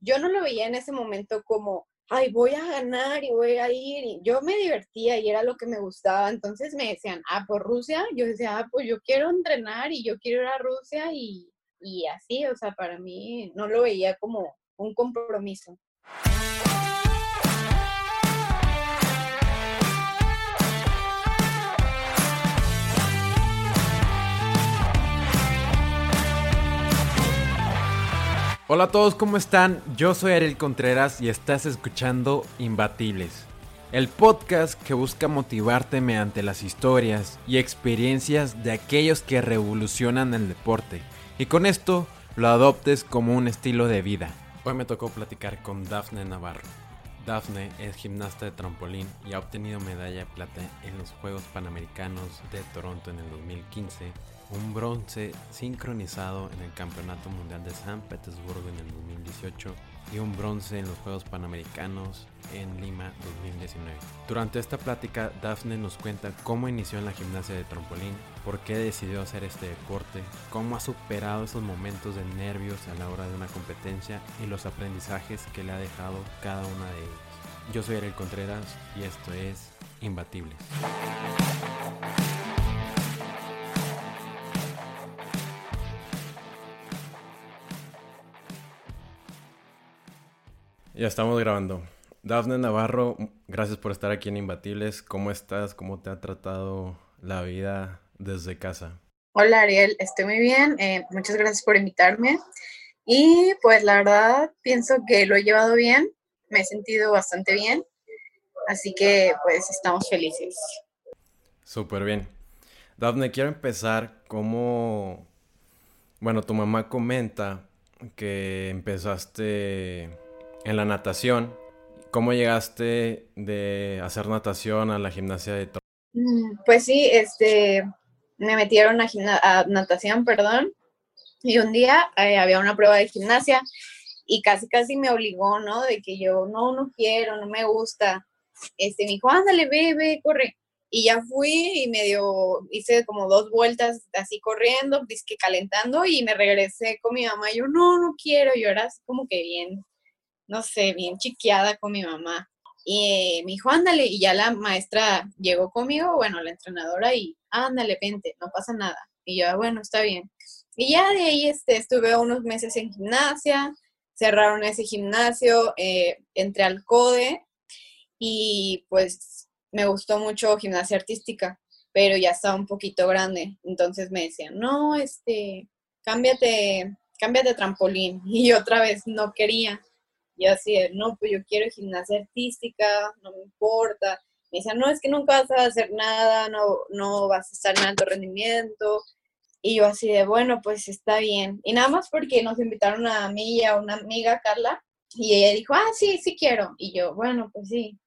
yo no lo veía en ese momento como, ay, voy a ganar y voy a ir. Y yo me divertía y era lo que me gustaba. Entonces me decían, ah, por Rusia. Yo decía, ah, pues yo quiero entrenar y yo quiero ir a Rusia y, y así, o sea, para mí no lo veía como un compromiso. Hola a todos, ¿cómo están? Yo soy Ariel Contreras y estás escuchando Imbatibles, el podcast que busca motivarte mediante las historias y experiencias de aquellos que revolucionan el deporte y con esto lo adoptes como un estilo de vida. Hoy me tocó platicar con Dafne Navarro. Dafne es gimnasta de trampolín y ha obtenido medalla de plata en los Juegos Panamericanos de Toronto en el 2015 un bronce sincronizado en el Campeonato Mundial de San Petersburgo en el 2018 y un bronce en los Juegos Panamericanos en Lima 2019. Durante esta plática, Daphne nos cuenta cómo inició en la gimnasia de trampolín, por qué decidió hacer este deporte, cómo ha superado esos momentos de nervios a la hora de una competencia y los aprendizajes que le ha dejado cada una de ellas. Yo soy Ariel Contreras y esto es Imbatibles. Ya estamos grabando. Dafne Navarro, gracias por estar aquí en Imbatibles. ¿Cómo estás? ¿Cómo te ha tratado la vida desde casa? Hola Ariel, estoy muy bien. Eh, muchas gracias por invitarme. Y pues la verdad pienso que lo he llevado bien. Me he sentido bastante bien. Así que pues estamos felices. Súper bien. Dafne, quiero empezar como... Bueno, tu mamá comenta que empezaste en la natación. ¿Cómo llegaste de hacer natación a la gimnasia de mm, Pues sí, este, me metieron a, natación, perdón, y un día eh, había una prueba de gimnasia y casi casi me obligó, ¿no? De que yo, no, no quiero, no me gusta. Este, me dijo, ándale, ve, corre. Y ya fui y medio hice como dos vueltas así corriendo, disque calentando y me regresé con mi mamá. Yo, no, no quiero. Era así como que bien no sé, bien chiqueada con mi mamá. Y me dijo, ándale, y ya la maestra llegó conmigo, bueno, la entrenadora, y ándale, vente, no pasa nada. Y yo, bueno, está bien. Y ya de ahí este, estuve unos meses en gimnasia, cerraron ese gimnasio, eh, entré al CODE y pues me gustó mucho gimnasia artística, pero ya estaba un poquito grande. Entonces me decían, no, este, cámbiate, cámbiate trampolín. Y otra vez no quería. Y así, no, pues yo quiero gimnasia artística, no me importa. Me decían, no, es que nunca vas a hacer nada, no, no vas a estar en alto rendimiento. Y yo así de, bueno, pues está bien. Y nada más porque nos invitaron a mí y a una amiga, Carla, y ella dijo, ah, sí, sí quiero. Y yo, bueno, pues sí,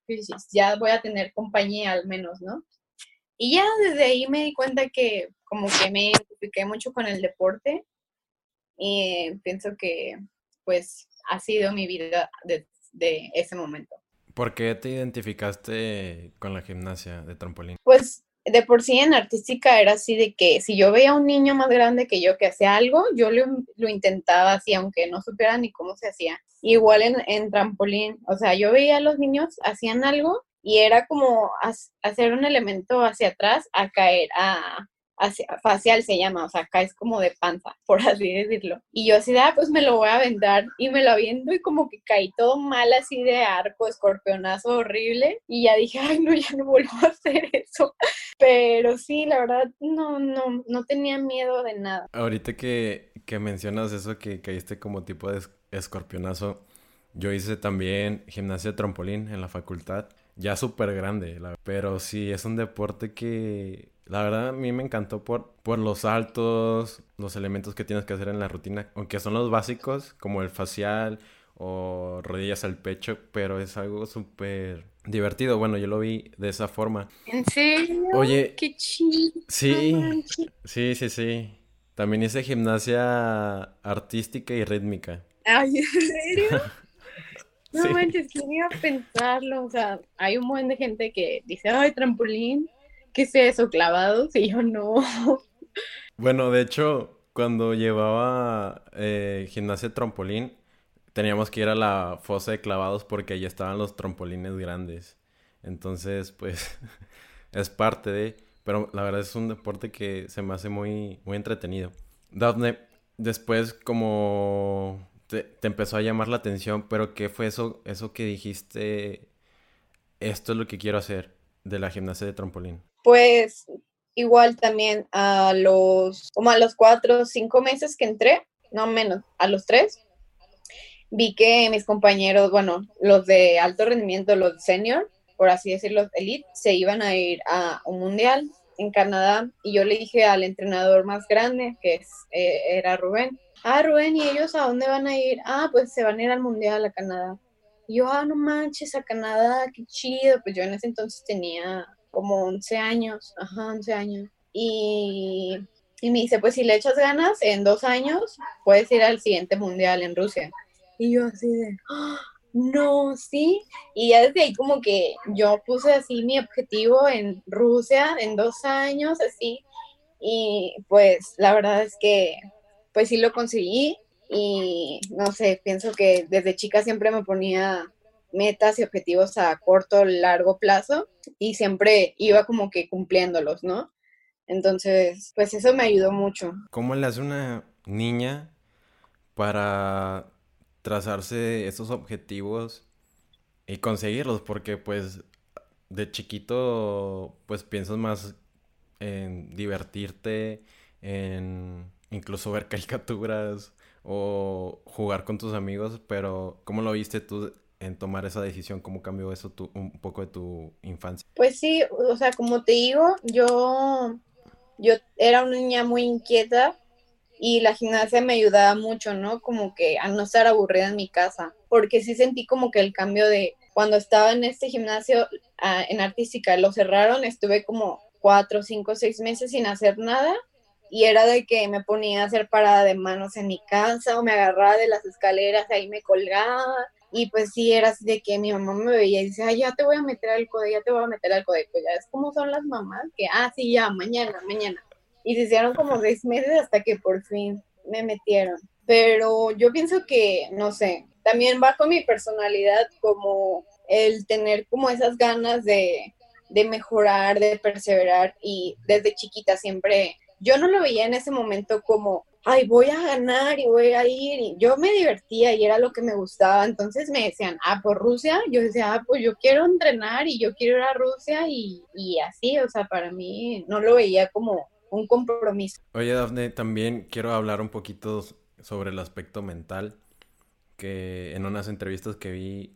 ya voy a tener compañía al menos, ¿no? Y ya desde ahí me di cuenta que como que me identifiqué mucho con el deporte y pienso que pues ha sido mi vida desde ese momento. ¿Por qué te identificaste con la gimnasia de trampolín? Pues de por sí en artística era así de que si yo veía a un niño más grande que yo que hacía algo, yo lo, lo intentaba así, aunque no supiera ni cómo se hacía. Igual en, en, trampolín, o sea, yo veía a los niños hacían algo y era como hacer un elemento hacia atrás a caer, a, facial se llama, o sea, acá es como de panza, por así decirlo. Y yo así, ah, pues me lo voy a aventar y me lo aviento y como que caí todo mal así de arco, escorpionazo horrible y ya dije, ay, no, ya no vuelvo a hacer eso. Pero sí, la verdad, no, no, no tenía miedo de nada. Ahorita que, que mencionas eso, que caíste como tipo de escorpionazo, yo hice también gimnasia de trampolín en la facultad, ya súper grande, pero sí, es un deporte que la verdad a mí me encantó por, por los saltos, los elementos que tienes que hacer en la rutina, aunque son los básicos, como el facial o rodillas al pecho, pero es algo súper divertido. Bueno, yo lo vi de esa forma. ¿En serio? Oye, qué chido. Sí, sí, sí, sí. También hice gimnasia artística y rítmica. Ay, ¿en serio? No manches, ¿quién iba a pensarlo? O sea, hay un buen de gente que dice, ay, trampolín, ¿qué es eso, clavados? Y yo no. Bueno, de hecho, cuando llevaba eh, gimnasia trampolín, teníamos que ir a la fosa de clavados porque allí estaban los trampolines grandes. Entonces, pues, es parte de... Pero la verdad es un deporte que se me hace muy, muy entretenido. Daphne, después como te, te, empezó a llamar la atención, pero ¿qué fue eso, eso que dijiste? Esto es lo que quiero hacer de la gimnasia de trampolín. Pues igual también a los, como a los cuatro o cinco meses que entré, no menos, a los tres, vi que mis compañeros, bueno, los de alto rendimiento, los senior, por así decirlo, elite, se iban a ir a un mundial en Canadá y yo le dije al entrenador más grande, que es, eh, era Rubén, ah, Rubén, ¿y ellos a dónde van a ir? Ah, pues se van a ir al mundial a Canadá. Y yo, ah, no manches, a Canadá, qué chido. Pues yo en ese entonces tenía como 11 años, ajá, 11 años. Y, y me dice, pues si le echas ganas, en dos años puedes ir al siguiente mundial en Rusia. Y yo así de, ¡Ah! no, sí. Y ya desde ahí como que yo puse así mi objetivo en Rusia en dos años, así. Y pues la verdad es que pues sí lo conseguí. Y no sé, pienso que desde chica siempre me ponía metas y objetivos a corto, largo plazo y siempre iba como que cumpliéndolos, ¿no? Entonces, pues eso me ayudó mucho. ¿Cómo le hace una niña para trazarse esos objetivos y conseguirlos? Porque pues de chiquito pues piensas más en divertirte, en incluso ver caricaturas o jugar con tus amigos, pero ¿cómo lo viste tú en tomar esa decisión? ¿Cómo cambió eso tu, un poco de tu infancia? Pues sí, o sea, como te digo, yo, yo era una niña muy inquieta y la gimnasia me ayudaba mucho, ¿no? Como que a no estar aburrida en mi casa, porque sí sentí como que el cambio de cuando estaba en este gimnasio en artística, lo cerraron, estuve como cuatro, cinco, seis meses sin hacer nada y era de que me ponía a hacer parada de manos en mi casa o me agarraba de las escaleras, ahí me colgaba y pues sí, era así de que mi mamá me veía y dice, ay, ya te voy a meter al código, ya te voy a meter al código. Pues ya es como son las mamás, que, ah, sí, ya, mañana, mañana. Y se hicieron como seis meses hasta que por fin me metieron. Pero yo pienso que, no sé, también va con mi personalidad como el tener como esas ganas de, de mejorar, de perseverar y desde chiquita siempre, yo no lo veía en ese momento como, ay, voy a ganar y voy a ir. Y yo me divertía y era lo que me gustaba. Entonces me decían, ah, por Rusia. Yo decía, ah, pues yo quiero entrenar y yo quiero ir a Rusia y, y así, o sea, para mí no lo veía como un compromiso. Oye, Dafne, también quiero hablar un poquito sobre el aspecto mental, que en unas entrevistas que vi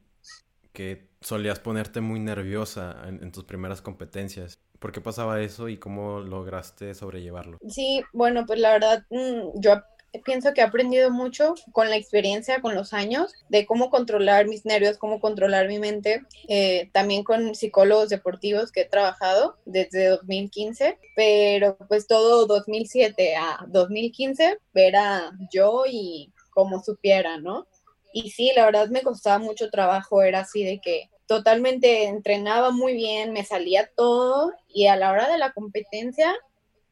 que solías ponerte muy nerviosa en tus primeras competencias. ¿Por qué pasaba eso y cómo lograste sobrellevarlo? Sí, bueno, pues la verdad, mm, yo pienso que he aprendido mucho con la experiencia, con los años, de cómo controlar mis nervios, cómo controlar mi mente. Eh, también con psicólogos deportivos que he trabajado desde 2015, pero pues todo 2007 a 2015 era yo y como supiera, ¿no? Y sí, la verdad me costaba mucho trabajo, era así de que totalmente entrenaba muy bien, me salía todo y a la hora de la competencia,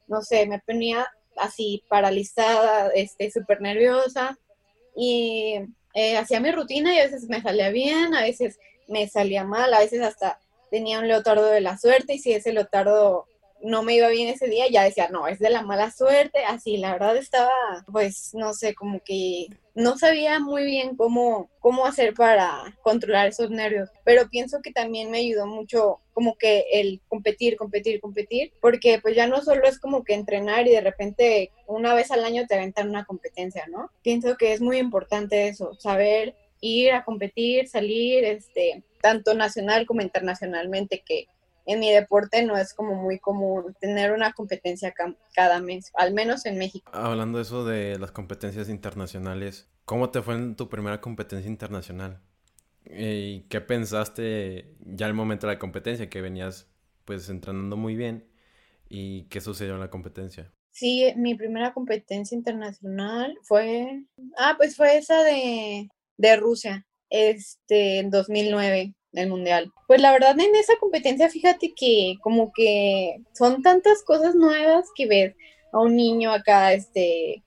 no sé, me ponía así paralizada, este, súper nerviosa y eh, hacía mi rutina y a veces me salía bien, a veces me salía mal, a veces hasta tenía un leotardo de la suerte y si ese leotardo no me iba bien ese día, ya decía, no, es de la mala suerte, así, la verdad estaba, pues, no sé, como que no sabía muy bien cómo, cómo hacer para controlar esos nervios, pero pienso que también me ayudó mucho como que el competir, competir, competir, porque pues ya no solo es como que entrenar y de repente una vez al año te aventan una competencia, ¿no? Pienso que es muy importante eso, saber ir a competir, salir, este, tanto nacional como internacionalmente, que en mi deporte no es como muy común tener una competencia cada mes, al menos en México. Hablando de eso de las competencias internacionales, ¿cómo te fue en tu primera competencia internacional? ¿Y qué pensaste ya el momento de la competencia? Que venías pues entrenando muy bien. ¿Y qué sucedió en la competencia? Sí, mi primera competencia internacional fue, ah, pues fue esa de, de Rusia, este, en 2009 del mundial. Pues la verdad en esa competencia, fíjate que como que son tantas cosas nuevas que ves a un niño acá, este,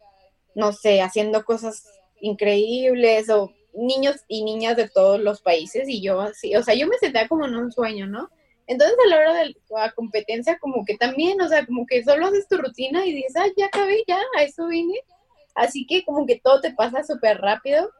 no sé, haciendo cosas increíbles o niños y niñas de todos los países y yo así, o sea, yo me sentía como en un sueño, ¿no? Entonces a la hora de la competencia como que también, o sea, como que solo haces tu rutina y dices, ah, ya acabé, ya, a eso vine. Así que como que todo te pasa súper rápido.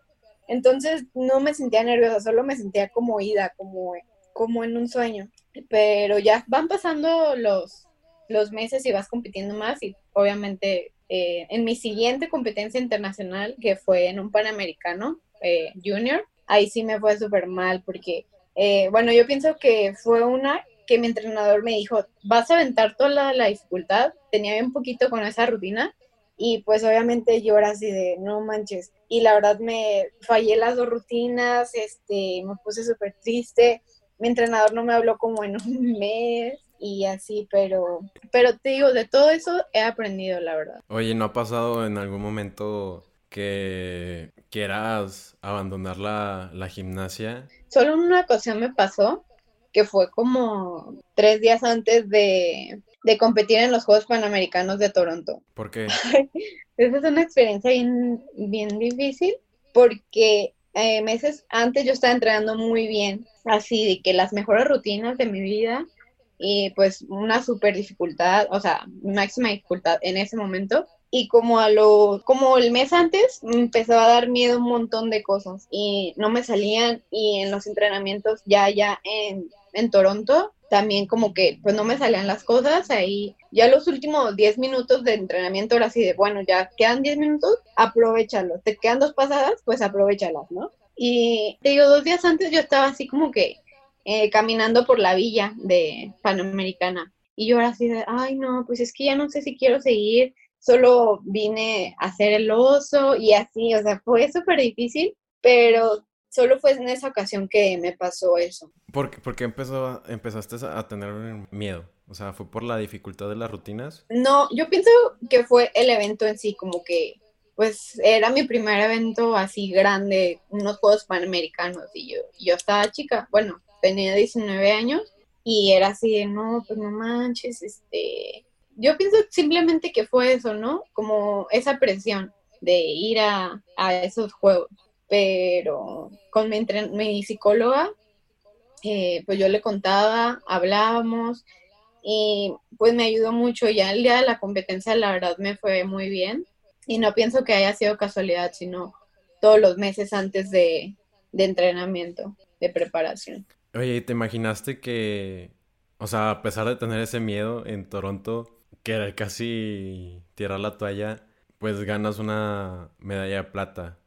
Entonces no me sentía nerviosa, solo me sentía como ida, como, como en un sueño. Pero ya van pasando los, los meses y vas compitiendo más y obviamente eh, en mi siguiente competencia internacional, que fue en un Panamericano eh, Junior, ahí sí me fue súper mal porque eh, bueno, yo pienso que fue una que mi entrenador me dijo, vas a aventar toda la, dificultad, tenía un poquito con esa rutina y pues obviamente era así de, no manches, y la verdad me fallé las dos rutinas, este, me puse súper triste, mi entrenador no me habló como en un mes y así, pero, pero te digo, de todo eso he aprendido, la verdad. Oye, ¿no ha pasado en algún momento que quieras abandonar la, la gimnasia? Solo en una ocasión me pasó, que fue como tres días antes de, competir en los Juegos Panamericanos de Toronto. ¿Por qué? Esa es una experiencia bien, bien difícil porque eh, meses antes yo estaba entrenando muy bien, así de que las mejores rutinas de mi vida y pues una super dificultad, o sea, máxima dificultad en ese momento y como a lo, como el mes antes me empezó a dar miedo un montón de cosas y no me salían y en los entrenamientos ya ya en, en Toronto también como que pues no me salían las cosas ahí ya los últimos 10 minutos de entrenamiento era así de bueno ya quedan 10 minutos aprovechalos te quedan dos pasadas pues aprovechalas no y te digo dos días antes yo estaba así como que eh, caminando por la villa de Panamericana y yo era así de ay no pues es que ya no sé si quiero seguir solo vine a hacer el oso y así, o sea, fue súper difícil, pero solo fue en esa ocasión que me pasó eso. ¿Por, qué empezó, empezaste a tener miedo? O sea, ¿fue por la dificultad de las rutinas? No, yo pienso que fue el evento en sí, como que, pues, era mi primer evento así grande, unos Juegos Panamericanos, y yo, yo estaba chica, bueno, tenía 19 años, y era así de, no, pues no manches, este, yo pienso simplemente que fue eso, ¿no? Como esa presión de ir a, esos juegos. Pero con mi, mi psicóloga, eh, pues yo le contaba, hablábamos y pues me ayudó mucho. Ya el día de la competencia, la verdad, me fue muy bien. Y no pienso que haya sido casualidad, sino todos los meses antes de, de entrenamiento, de preparación. Oye, ¿te imaginaste que, o sea, a pesar de tener ese miedo en Toronto, que era casi tirar la toalla, pues ganas una medalla de plata.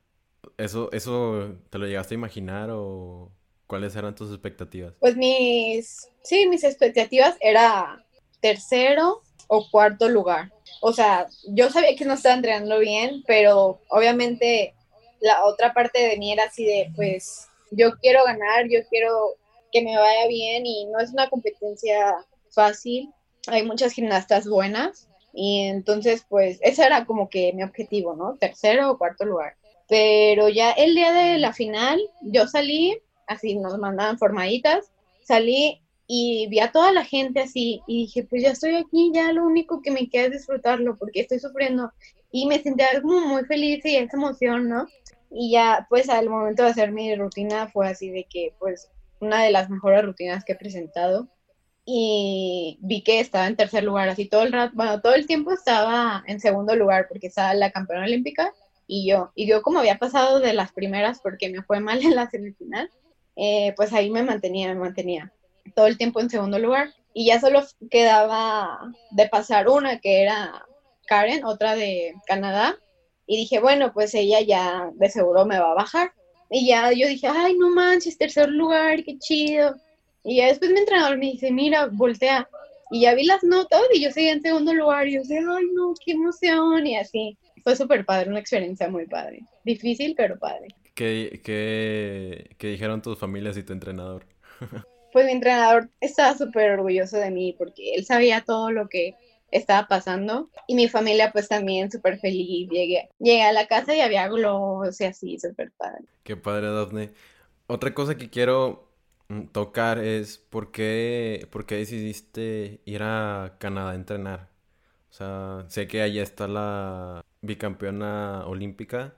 ¿Eso, ¿Eso te lo llegaste a imaginar o cuáles eran tus expectativas? Pues mis, sí, mis expectativas era tercero o cuarto lugar. O sea, yo sabía que no estaba entrenando bien, pero obviamente la otra parte de mí era así de, pues, yo quiero ganar, yo quiero que me vaya bien y no es una competencia fácil hay muchas gimnastas buenas y entonces pues ese era como que mi objetivo, ¿no? Tercero o cuarto lugar. Pero ya el día de la final yo salí, así nos mandaban formaditas, salí y vi a toda la gente así y dije, pues ya estoy aquí, ya lo único que me queda es disfrutarlo porque estoy sufriendo y me sentía como muy feliz y esa emoción, ¿no? Y ya pues al momento de hacer mi rutina fue así de que pues una de las mejores rutinas que he presentado y vi que estaba en tercer lugar, así todo el rato, bueno, todo el tiempo estaba en segundo lugar porque estaba la campeona olímpica y yo, y yo como había pasado de las primeras porque me fue mal en la semifinal, eh, pues ahí me mantenía, me mantenía todo el tiempo en segundo lugar y ya solo quedaba de pasar una que era Karen, otra de Canadá, y dije, bueno, pues ella ya de seguro me va a bajar. Y ya yo dije, ay, no manches, tercer lugar, qué chido. Y ya después mi entrenador me dice, mira, voltea. Y ya vi las notas y yo seguía en segundo lugar. Y yo decía, ay, no, qué emoción. Y así. Fue súper padre, una experiencia muy padre. Difícil, pero padre. ¿Qué, qué, qué dijeron tus familias y tu entrenador? pues mi entrenador estaba súper orgulloso de mí porque él sabía todo lo que estaba pasando y mi familia pues también súper feliz. Llegué, llegué a la casa y había globos y así, súper padre. Qué padre, Daphne. Otra cosa que quiero Mm, tocar es por qué, por qué decidiste ir a Canadá a entrenar. O sea, sé que allá está la bicampeona olímpica,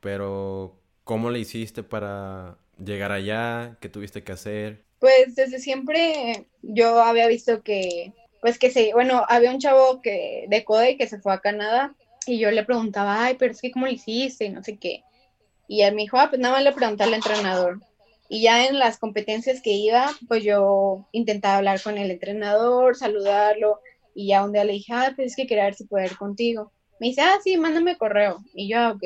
pero ¿Cómo le hiciste para llegar allá? ¿Qué tuviste que hacer? Pues desde siempre yo había visto que, pues que sí, bueno, había un chavo que de CODE que se fue a Canadá y yo le preguntaba, ay, pero es que cómo lo hiciste y no sé qué. Y él me dijo, ah, pues nada más le pregunté al entrenador. Y ya en las competencias que iba, pues yo intentaba hablar con el entrenador, saludarlo, y ya un día le dije, ah, pues es que quería ver si puedo ir contigo. Me dice, ah, sí, mándame correo. Y yo, ah, ok.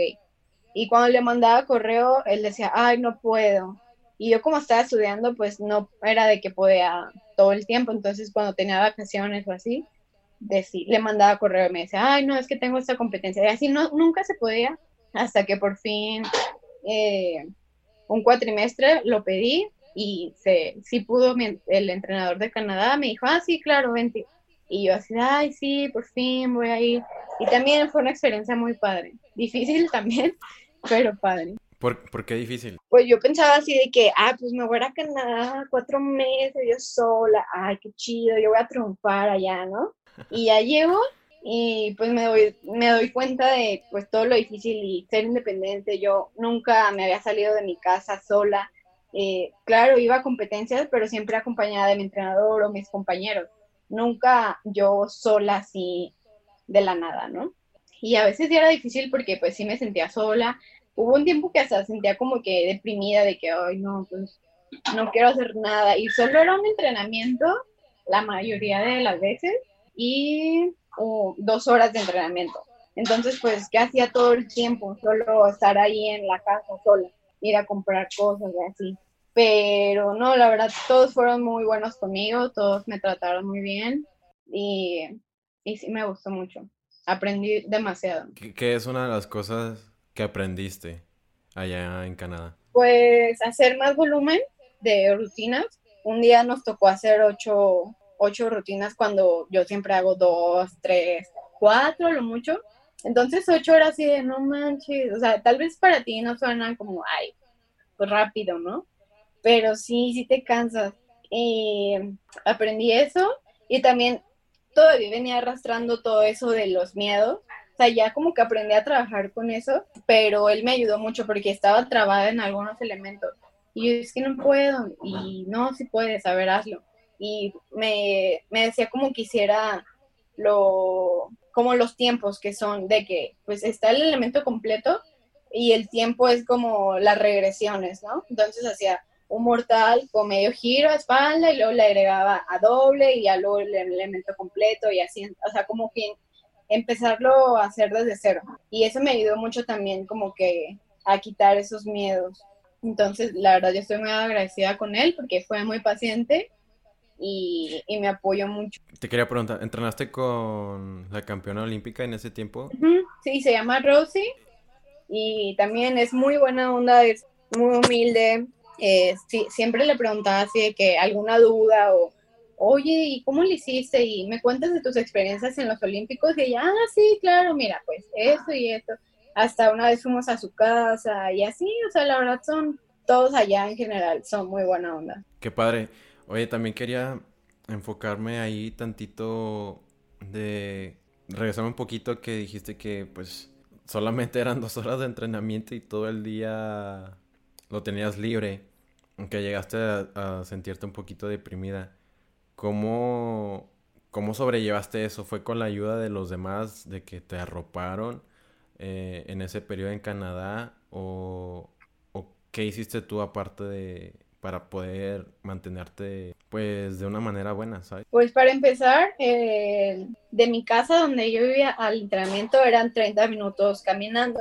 Y cuando le mandaba correo, él decía, ay, no puedo. Y yo como estaba estudiando, pues no era de que podía todo el tiempo. Entonces cuando tenía vacaciones o así, le mandaba correo y me decía, ay, no, es que tengo esta competencia. Y así no, nunca se podía, hasta que por fin eh, un cuatrimestre lo pedí y se, sí pudo, el entrenador de Canadá me dijo, ah, sí, claro, vente. Y yo así, ay, sí, por fin voy a ir. Y también fue una experiencia muy padre. Difícil también, pero padre. ¿Por, ¿Por, qué difícil? Pues yo pensaba así de que, ah, pues me voy a Canadá cuatro meses, yo sola, ay, qué chido, yo voy a triunfar allá, ¿no? Y ya llego y pues me doy, me doy cuenta de pues todo lo difícil y ser independiente. Yo nunca me había salido de mi casa sola. Eh, claro, iba a competencias, pero siempre acompañada de mi entrenador o mis compañeros. Nunca yo sola así de la nada, ¿no? Y a veces era difícil porque pues sí me sentía sola. Hubo un tiempo que hasta sentía como que deprimida de que, ay, no, pues no quiero hacer nada. Y solo era un entrenamiento la mayoría de las veces y dos horas de entrenamiento. Entonces, pues, ¿qué hacía todo el tiempo? Solo estar ahí en la casa sola, ir a comprar cosas y así. Pero no, la verdad, todos fueron muy buenos conmigo, todos me trataron muy bien y, y sí me gustó mucho. Aprendí demasiado. ¿Qué, es una de las cosas que aprendiste allá en Canadá? Pues hacer más volumen de rutinas. Un día nos tocó hacer ocho, ocho rutinas cuando yo siempre hago dos, tres, cuatro, lo mucho. Entonces ocho horas así de, no manches, o sea, tal vez para ti no suena como, ay, pues rápido, ¿no? Pero sí, sí te cansas. Y aprendí eso y también todavía venía arrastrando todo eso de los miedos. O sea, ya como que aprendí a trabajar con eso, pero él me ayudó mucho porque estaba trabada en algunos elementos. Y yo es que no puedo, y no, si puedes, a ver, hazlo y me, decía como quisiera lo, como los tiempos que son de que pues está el elemento completo y el tiempo es como las regresiones, ¿no? Entonces hacía un mortal con medio giro a espalda y luego le agregaba a doble y ya luego el elemento completo y así, o sea, como que empezarlo a hacer desde cero. Y eso me ayudó mucho también como que a quitar esos miedos. Entonces, la verdad, yo estoy muy agradecida con él porque fue muy paciente y, me apoyo mucho. Te quería preguntar, ¿entrenaste con la campeona olímpica en ese tiempo? Sí, se llama Rosie y también es muy buena onda, es muy humilde. Eh, siempre le preguntaba así de que alguna duda o, oye, ¿y cómo le hiciste? Y me cuentas de tus experiencias en los Olímpicos y ella, ah, sí, claro, mira, pues esto y esto. Hasta una vez fuimos a su casa y así, o sea, la verdad son todos allá en general, son muy buena onda. Qué padre. Oye, también quería enfocarme ahí tantito de... Regresarme un poquito que dijiste que pues solamente eran dos horas de entrenamiento y todo el día lo tenías libre, aunque llegaste a, sentirte un poquito deprimida. ¿Cómo, ¿Cómo sobrellevaste eso? ¿Fue con la ayuda de los demás, de que te arroparon eh, en ese periodo en Canadá? ¿O, ¿O qué hiciste tú aparte de, para poder mantenerte pues de una manera buena. Pues para empezar, eh, de mi casa donde yo vivía al entrenamiento eran 30 minutos caminando,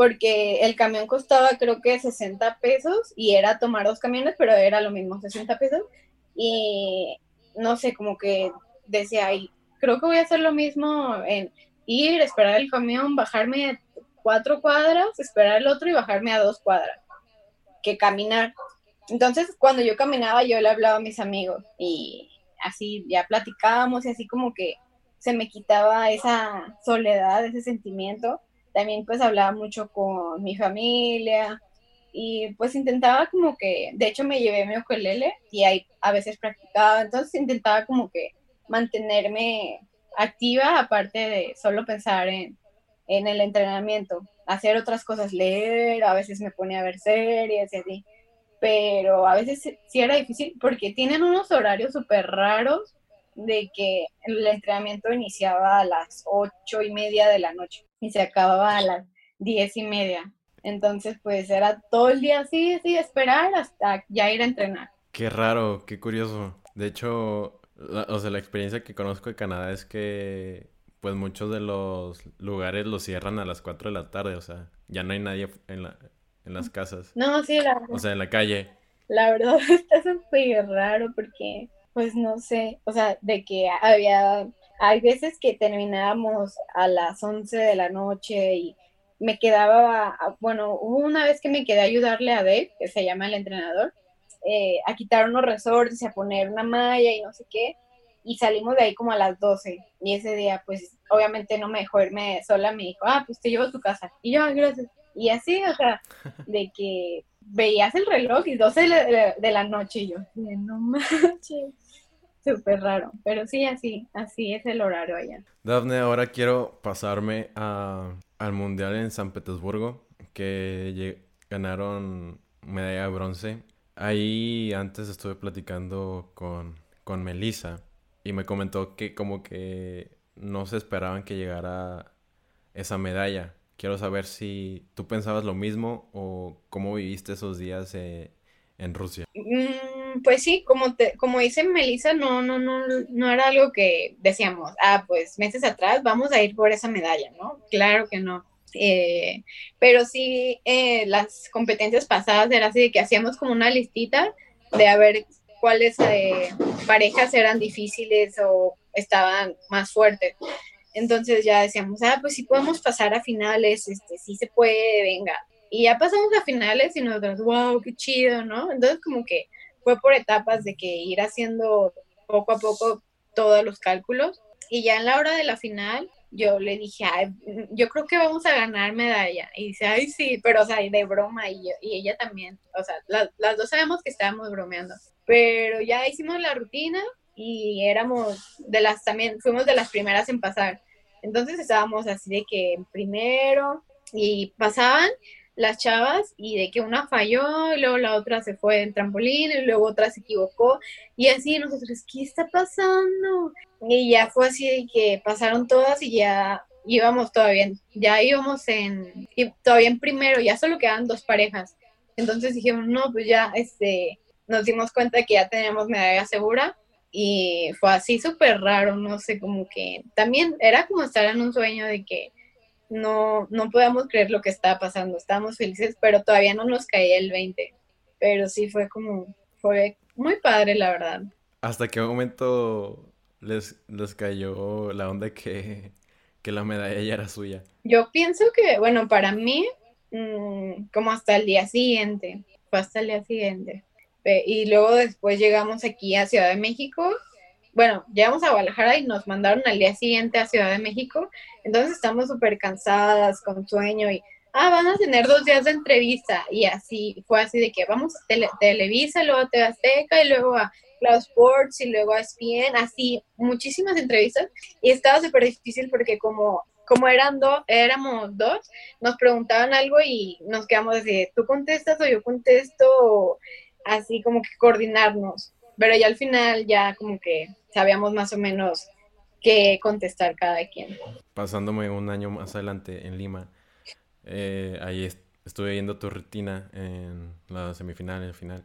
porque el camión costaba creo que 60 pesos y era tomar dos camiones, pero era lo mismo, 60 pesos. Y no sé, como que decía, ahí, creo que voy a hacer lo mismo en ir, esperar el camión, bajarme cuatro cuadras, esperar el otro y bajarme a dos cuadras, que caminar. Entonces, cuando yo caminaba, yo le hablaba a mis amigos y así ya platicábamos y así como que se me quitaba esa soledad, ese sentimiento. También pues hablaba mucho con mi familia y pues intentaba como que, de hecho me llevé mi ukulele y ahí a veces practicaba, entonces intentaba como que mantenerme activa aparte de solo pensar en, en el entrenamiento, hacer otras cosas, leer, a veces me ponía a ver series y así, pero a veces sí era difícil porque tienen unos horarios súper raros de que el entrenamiento iniciaba a las ocho y media de la noche y se acababa a las diez y media. Entonces, pues era todo el día así, así, esperar hasta ya ir a entrenar. Qué raro, qué curioso. De hecho, o sea, la experiencia que conozco de Canadá es que, pues muchos de los lugares los cierran a las 4 de la tarde, o sea, ya no hay nadie en, la, en las casas. No, sí, la O sea, en la calle. La verdad está súper raro porque pues no sé, o sea, de que había, hay veces que terminábamos a las 11 de la noche y me quedaba, bueno, hubo una vez que me quedé a ayudarle a Dave, que se llama el entrenador, eh, a quitar unos resortes y a poner una malla y no sé qué, y salimos de ahí como a las 12, y ese día, pues, obviamente no me dejó irme sola, me dijo, ah, pues te llevo a tu casa, y yo, ah, gracias, y así, o sea, de que veías el reloj y 12 de la, noche y yo, no manches. Súper raro, pero sí, así, así es el horario allá. Dafne, ahora quiero pasarme a, al Mundial en San Petersburgo, que ganaron medalla de bronce. Ahí antes estuve platicando con, con Melissa y me comentó que como que no se esperaban que llegara esa medalla. Quiero saber si tú pensabas lo mismo o cómo viviste esos días eh, en Rusia. Mm, pues sí, como, te, como dice Melissa, no, no, no, no era algo que decíamos, ah, pues meses atrás vamos a ir por esa medalla, ¿no? Claro que no. Eh, pero sí, eh, las competencias pasadas era así de que hacíamos como una listita de a ver cuáles parejas eran difíciles o estaban más fuertes. Entonces ya decíamos, ah, pues si podemos pasar a finales, este, sí se puede, venga. Y ya pasamos a finales y nosotros, wow, qué chido, ¿no? Entonces como que fue por etapas de que ir haciendo poco a poco todos los cálculos. Y ya en la hora de la final, yo le dije, ay, yo creo que vamos a ganar medalla. Y dice, ay, sí, pero o sea, de broma. Y, y ella también, o sea, las dos sabemos que estábamos bromeando. Pero ya hicimos la rutina y éramos de las también, fuimos de las primeras en pasar. Entonces estábamos así de que primero y pasaban las chavas y de que una falló y luego la otra se fue en trampolín y luego otra se equivocó y así nosotros, ¿qué está pasando? Y ya fue así de que pasaron todas y ya íbamos todavía, ya íbamos en, todavía en primero, ya solo quedaban dos parejas. Entonces dijimos, no, pues ya, este, nos dimos cuenta que ya teníamos medalla segura y fue así súper raro, no sé, como que también era como estar en un sueño de que no, no podíamos creer lo que estaba pasando, estábamos felices, pero todavía no nos caía el 20, pero sí fue como, fue muy padre, la verdad. ¿Hasta qué momento les, les cayó la onda que, que la medalla ya era suya? Yo pienso que, bueno, para mí, mm, como hasta el día siguiente, fue hasta el día siguiente. Y luego después llegamos aquí a Ciudad de México. Bueno, llegamos a Guadalajara y nos mandaron al día siguiente a Ciudad de México. Entonces estamos súper cansadas, con sueño y, ah, van a tener dos días de entrevista. Y así, fue así de que vamos a Televisa, luego a TV Azteca y luego a Cloud Sports y luego a ESPN, así, muchísimas entrevistas. Y estaba súper difícil porque como como eran dos, éramos dos, nos preguntaban algo y nos quedamos así, tú contestas o yo contesto, así como que coordinarnos, pero ya al final ya como que sabíamos más o menos qué contestar cada quien. Pasándome un año más adelante en Lima, eh, ahí estuve viendo tu rutina en la semifinal y el final.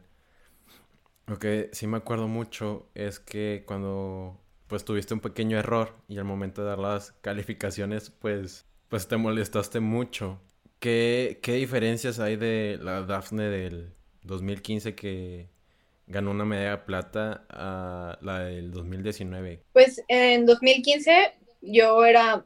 Lo que sí me acuerdo mucho es que cuando pues tuviste un pequeño error y al momento de dar las calificaciones pues pues te molestaste mucho. ¿Qué, qué diferencias hay de la Daphne del 2015 que ganó una medalla de plata a la del 2019? Pues en 2015 yo era,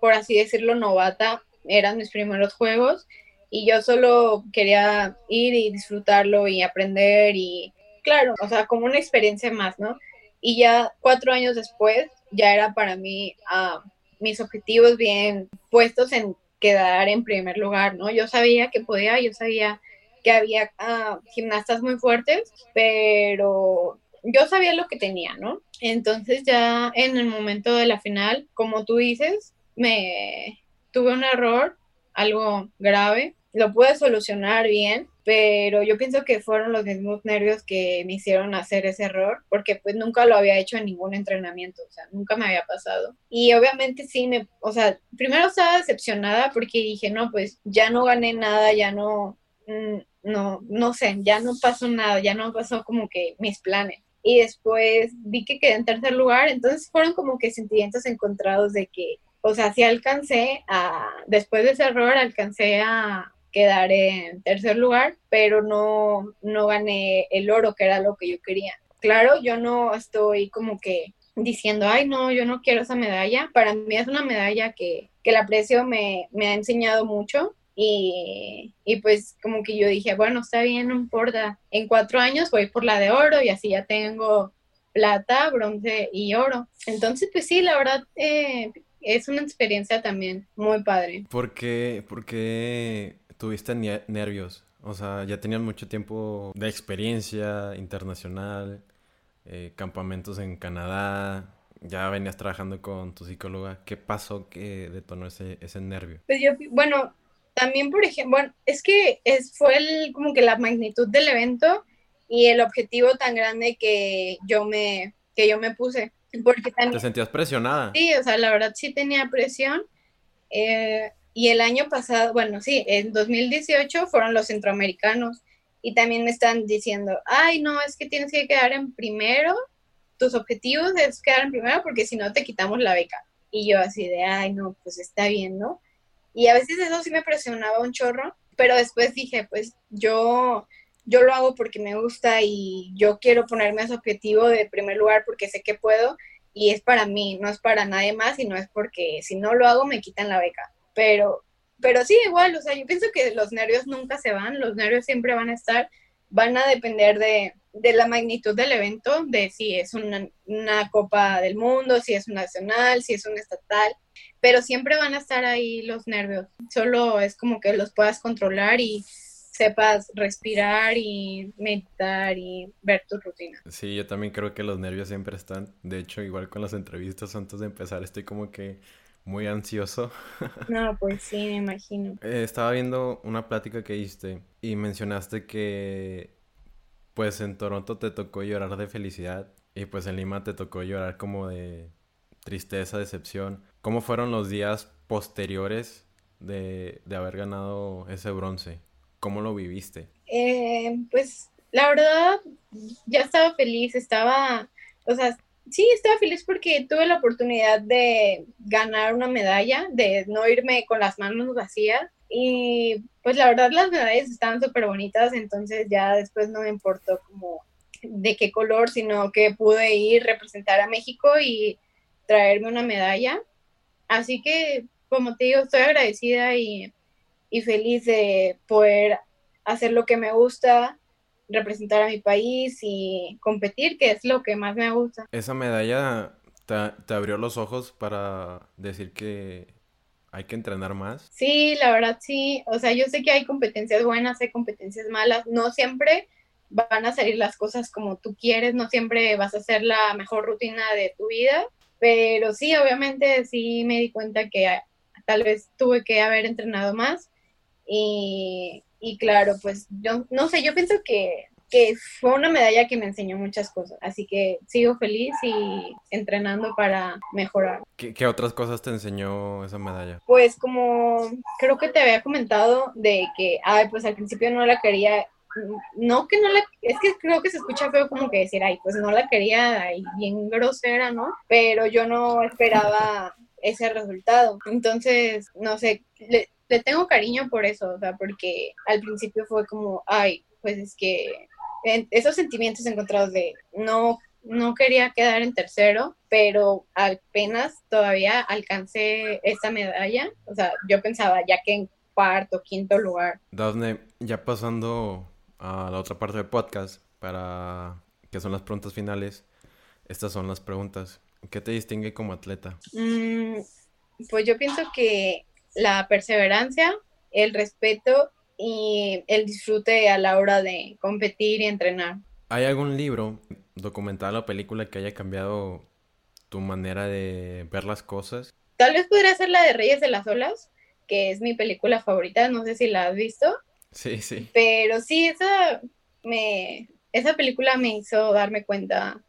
por así decirlo, novata, eran mis primeros juegos y yo solo quería ir y disfrutarlo y aprender y claro, o sea, como una experiencia más, ¿no? Y ya cuatro años después ya era para mí uh, mis objetivos bien puestos en quedar en primer lugar, ¿no? Yo sabía que podía, yo sabía que había ah, gimnastas muy fuertes, pero yo sabía lo que tenía, ¿no? Entonces ya en el momento de la final, como tú dices, me, tuve un error, algo grave, lo pude solucionar bien, pero yo pienso que fueron los mismos nervios que me hicieron hacer ese error, porque pues nunca lo había hecho en ningún entrenamiento, o sea, nunca me había pasado. Y obviamente sí me, o sea, primero estaba decepcionada porque dije, no, pues ya no gané nada, ya no, mm, no, no sé, ya no pasó nada, ya no pasó como que mis planes. Y después vi que quedé en tercer lugar, entonces fueron como que sentimientos encontrados de que, o sea, sí alcancé a, después de ese error, alcancé a, quedar en tercer lugar, pero no, no gané el oro, que era lo que yo quería. Claro, yo no estoy como que diciendo, ay, no, yo no quiero esa medalla. Para mí es una medalla que, que el aprecio me, me ha enseñado mucho y, y, pues como que yo dije, bueno, está bien, no importa. En cuatro años voy por la de oro y así ya tengo plata, bronce y oro. Entonces, pues sí, la verdad, eh, es una experiencia también muy padre. ¿Por qué, por qué tuviste nervios? O sea, ya tenías mucho tiempo de experiencia internacional, eh, campamentos en Canadá, ya venías trabajando con tu psicóloga. ¿Qué pasó que detonó ese, ese nervio? Pues yo, bueno, también, por ejemplo, bueno, es que es, fue el, como que la magnitud del evento y el objetivo tan grande que yo me, que yo me puse. Porque también, ¿Te sentías presionada? Sí, o sea, la verdad sí tenía presión. Eh, y el año pasado, bueno, sí, en 2018 fueron los centroamericanos y también me están diciendo, ay, no, es que tienes que quedar en primero, tus objetivos es quedar en primero porque si no te quitamos la beca. Y yo así de, ay, no, pues está bien, ¿no? Y a veces eso sí me presionaba un chorro, pero después dije, pues yo, yo lo hago porque me gusta y yo quiero ponerme ese objetivo de primer lugar porque sé que puedo y es para mí, no es para nadie más y no es porque si no lo hago me quitan la beca. Pero, pero sí, igual, o sea, yo pienso que los nervios nunca se van, los nervios siempre van a estar, van a depender de, de la magnitud del evento, de si es una, una, Copa del Mundo, si es un nacional, si es un estatal, pero siempre van a estar ahí los nervios, solo es como que los puedas controlar y sepas respirar y meditar y ver tu rutina. Sí, yo también creo que los nervios siempre están. De hecho, igual con las entrevistas antes de empezar, estoy como que muy ansioso. No, pues sí, me imagino. Eh, estaba viendo una plática que hiciste y mencionaste que pues en Toronto te tocó llorar de felicidad y pues en Lima te tocó llorar como de tristeza, decepción. ¿Cómo fueron los días posteriores de, de haber ganado ese bronce? ¿Cómo lo viviste? Eh, pues la verdad, ya estaba feliz, estaba, o sea, sí, estaba feliz porque tuve la oportunidad de ganar una medalla, de no irme con las manos vacías. Y pues la verdad las medallas estaban súper bonitas, entonces ya después no me importó como de qué color, sino que pude ir representar a México y traerme una medalla. Así que, como te digo, estoy agradecida y, y feliz de poder hacer lo que me gusta, representar a mi país y competir, que es lo que más me gusta. Esa medalla te, abrió los ojos para decir que hay que entrenar más. Sí, la verdad sí. O sea, yo sé que hay competencias buenas, hay competencias malas. No siempre van a salir las cosas como tú quieres, no siempre vas a hacer la mejor rutina de tu vida, pero sí, obviamente sí me di cuenta que tal vez tuve que haber entrenado más y, y claro, pues yo no sé, yo pienso que, que fue una medalla que me enseñó muchas cosas, así que sigo feliz y entrenando para mejorar. ¿Qué, ¿Qué, otras cosas te enseñó esa medalla? Pues como creo que te había comentado de que, ay, pues al principio no la quería, no que no la, es que creo que se escucha feo como que decir, ay, pues no la quería, ay, bien grosera, ¿no? Pero yo no esperaba ese resultado. Entonces, no sé, le, le tengo cariño por eso, o sea, porque al principio fue como, ay, pues es que esos sentimientos encontrados de no no quería quedar en tercero, pero apenas todavía alcancé esa medalla. O sea, yo pensaba ya que en cuarto, quinto lugar. Dafne, ya pasando a la otra parte del podcast, para que son las preguntas finales, estas son las preguntas. ¿Qué te distingue como atleta? Mm, pues yo pienso que la perseverancia, el respeto y el disfrute a la hora de competir y entrenar. ¿Hay algún libro, documental o película que haya cambiado tu manera de ver las cosas? Tal vez podría ser la de Reyes de las Olas. que es mi película favorita, no sé si la has visto. Sí, sí. Pero sí, esa, me, esa película me hizo darme cuenta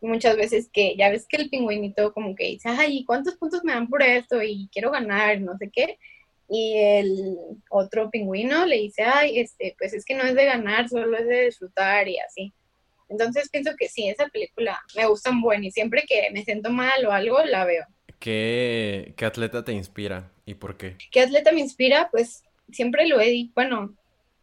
muchas veces que ya ves que el pingüinito como que dice, ay, ¿cuántos puntos me dan por esto? Y quiero ganar, no sé qué. Y el otro pingüino le dice, ay, este, pues es que no es de ganar, solo es de disfrutar y así. Entonces pienso que sí, esa película me gusta muy y siempre que me siento mal o algo, la veo. ¿Qué, ¿Qué atleta te inspira y por qué? ¿Qué atleta me inspira? Pues siempre lo he dicho, bueno,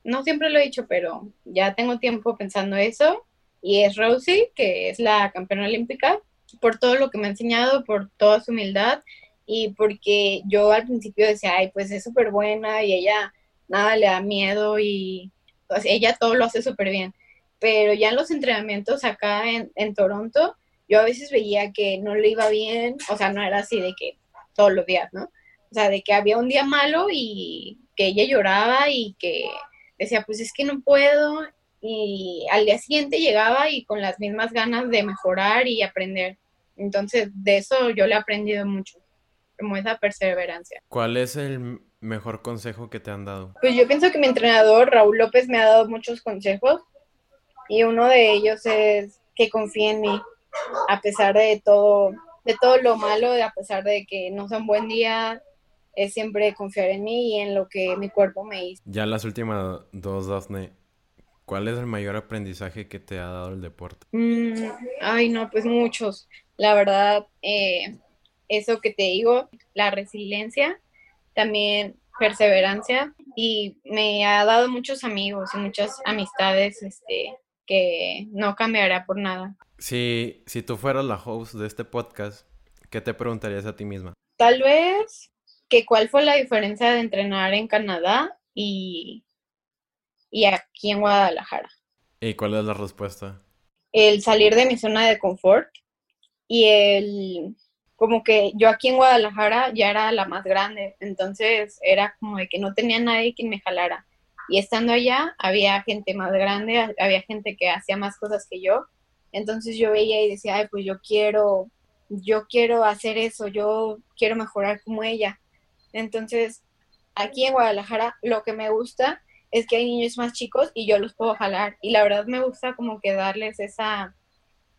no siempre lo he dicho, pero ya tengo tiempo pensando eso. Y es Rosie, que es la campeona olímpica, por todo lo que me ha enseñado, por toda su humildad y porque yo al principio decía, ay, pues es súper buena y ella nada le da miedo y pues, ella todo lo hace súper bien pero ya en los entrenamientos acá en, en, Toronto, yo a veces veía que no le iba bien, o sea, no era así de que todos los días, ¿no? O sea, de que había un día malo y que ella lloraba y que decía, pues es que no puedo, y al día siguiente llegaba y con las mismas ganas de mejorar y aprender. Entonces, de eso yo le he aprendido mucho, como esa perseverancia. ¿Cuál es el mejor consejo que te han dado? Pues yo pienso que mi entrenador, Raúl López, me ha dado muchos consejos y uno de ellos es que confíe en mí, a pesar de todo, de todo lo malo, a pesar de que no sea un buen día, es siempre confiar en mí y en lo que mi cuerpo me hizo. Ya las últimas dos, Daphne, ¿cuál es el mayor aprendizaje que te ha dado el deporte? Mm, ay, no, pues muchos. La verdad, eh, eso que te digo, la resiliencia, también perseverancia y me ha dado muchos amigos y muchas amistades este, que no cambiará por nada. Si, si tú fueras la host de este podcast, ¿qué te preguntarías a ti misma? Tal vez que cuál fue la diferencia de entrenar en Canadá y, y aquí en Guadalajara. ¿Y cuál es la respuesta? El salir de mi zona de confort y el como que yo aquí en Guadalajara ya era la más grande, entonces era como de que no tenía nadie quien me jalara. Y estando allá había gente más grande, había gente que hacía más cosas que yo. Entonces yo veía y decía, ay, pues yo quiero, yo quiero hacer eso, yo quiero mejorar como ella. Entonces, aquí en Guadalajara lo que me gusta es que hay niños más chicos y yo los puedo jalar. Y la verdad me gusta como que darles esa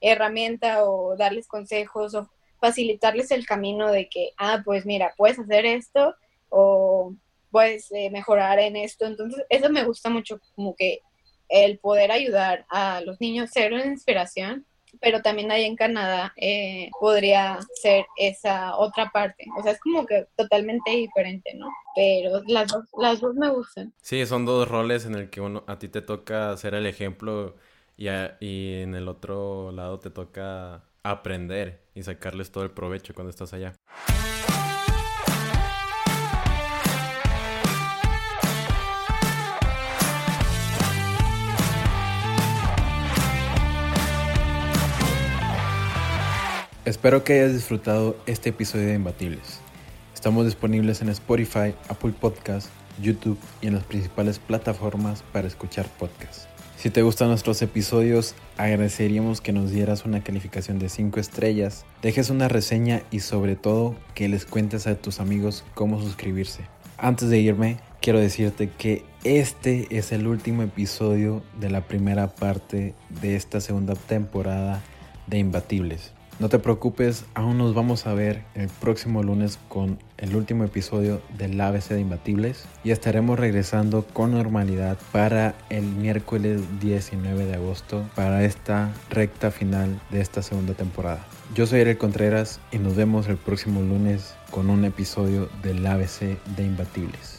herramienta o darles consejos o facilitarles el camino de que, ah, pues mira, puedes hacer esto o puedes eh, mejorar en esto. Entonces, eso me gusta mucho, como que el poder ayudar a los niños, ser una inspiración, pero también ahí en Canadá eh, podría ser esa otra parte. O sea, es como que totalmente diferente, ¿no? Pero las dos, las dos me gustan. Sí, son dos roles en el que uno, a ti te toca ser el ejemplo y, y en el otro lado te toca aprender y sacarles todo el provecho cuando estás allá. Espero que hayas disfrutado este episodio de Imbatibles. Estamos disponibles en Spotify, Apple Podcast, YouTube y en las principales plataformas para escuchar podcasts. Si te gustan nuestros episodios, agradeceríamos que nos dieras una calificación de 5 estrellas, dejes una reseña y sobre todo que les cuentes a tus amigos cómo suscribirse. Antes de irme, quiero decirte que este es el último episodio de la primera parte de esta segunda temporada de Imbatibles. No te preocupes, aún nos vamos a ver el próximo lunes con el último episodio del ABC de Imbatibles y estaremos regresando con normalidad para el miércoles 19 de agosto para esta recta final de esta segunda temporada. Yo soy Eric Contreras y nos vemos el próximo lunes con un episodio del ABC de Imbatibles.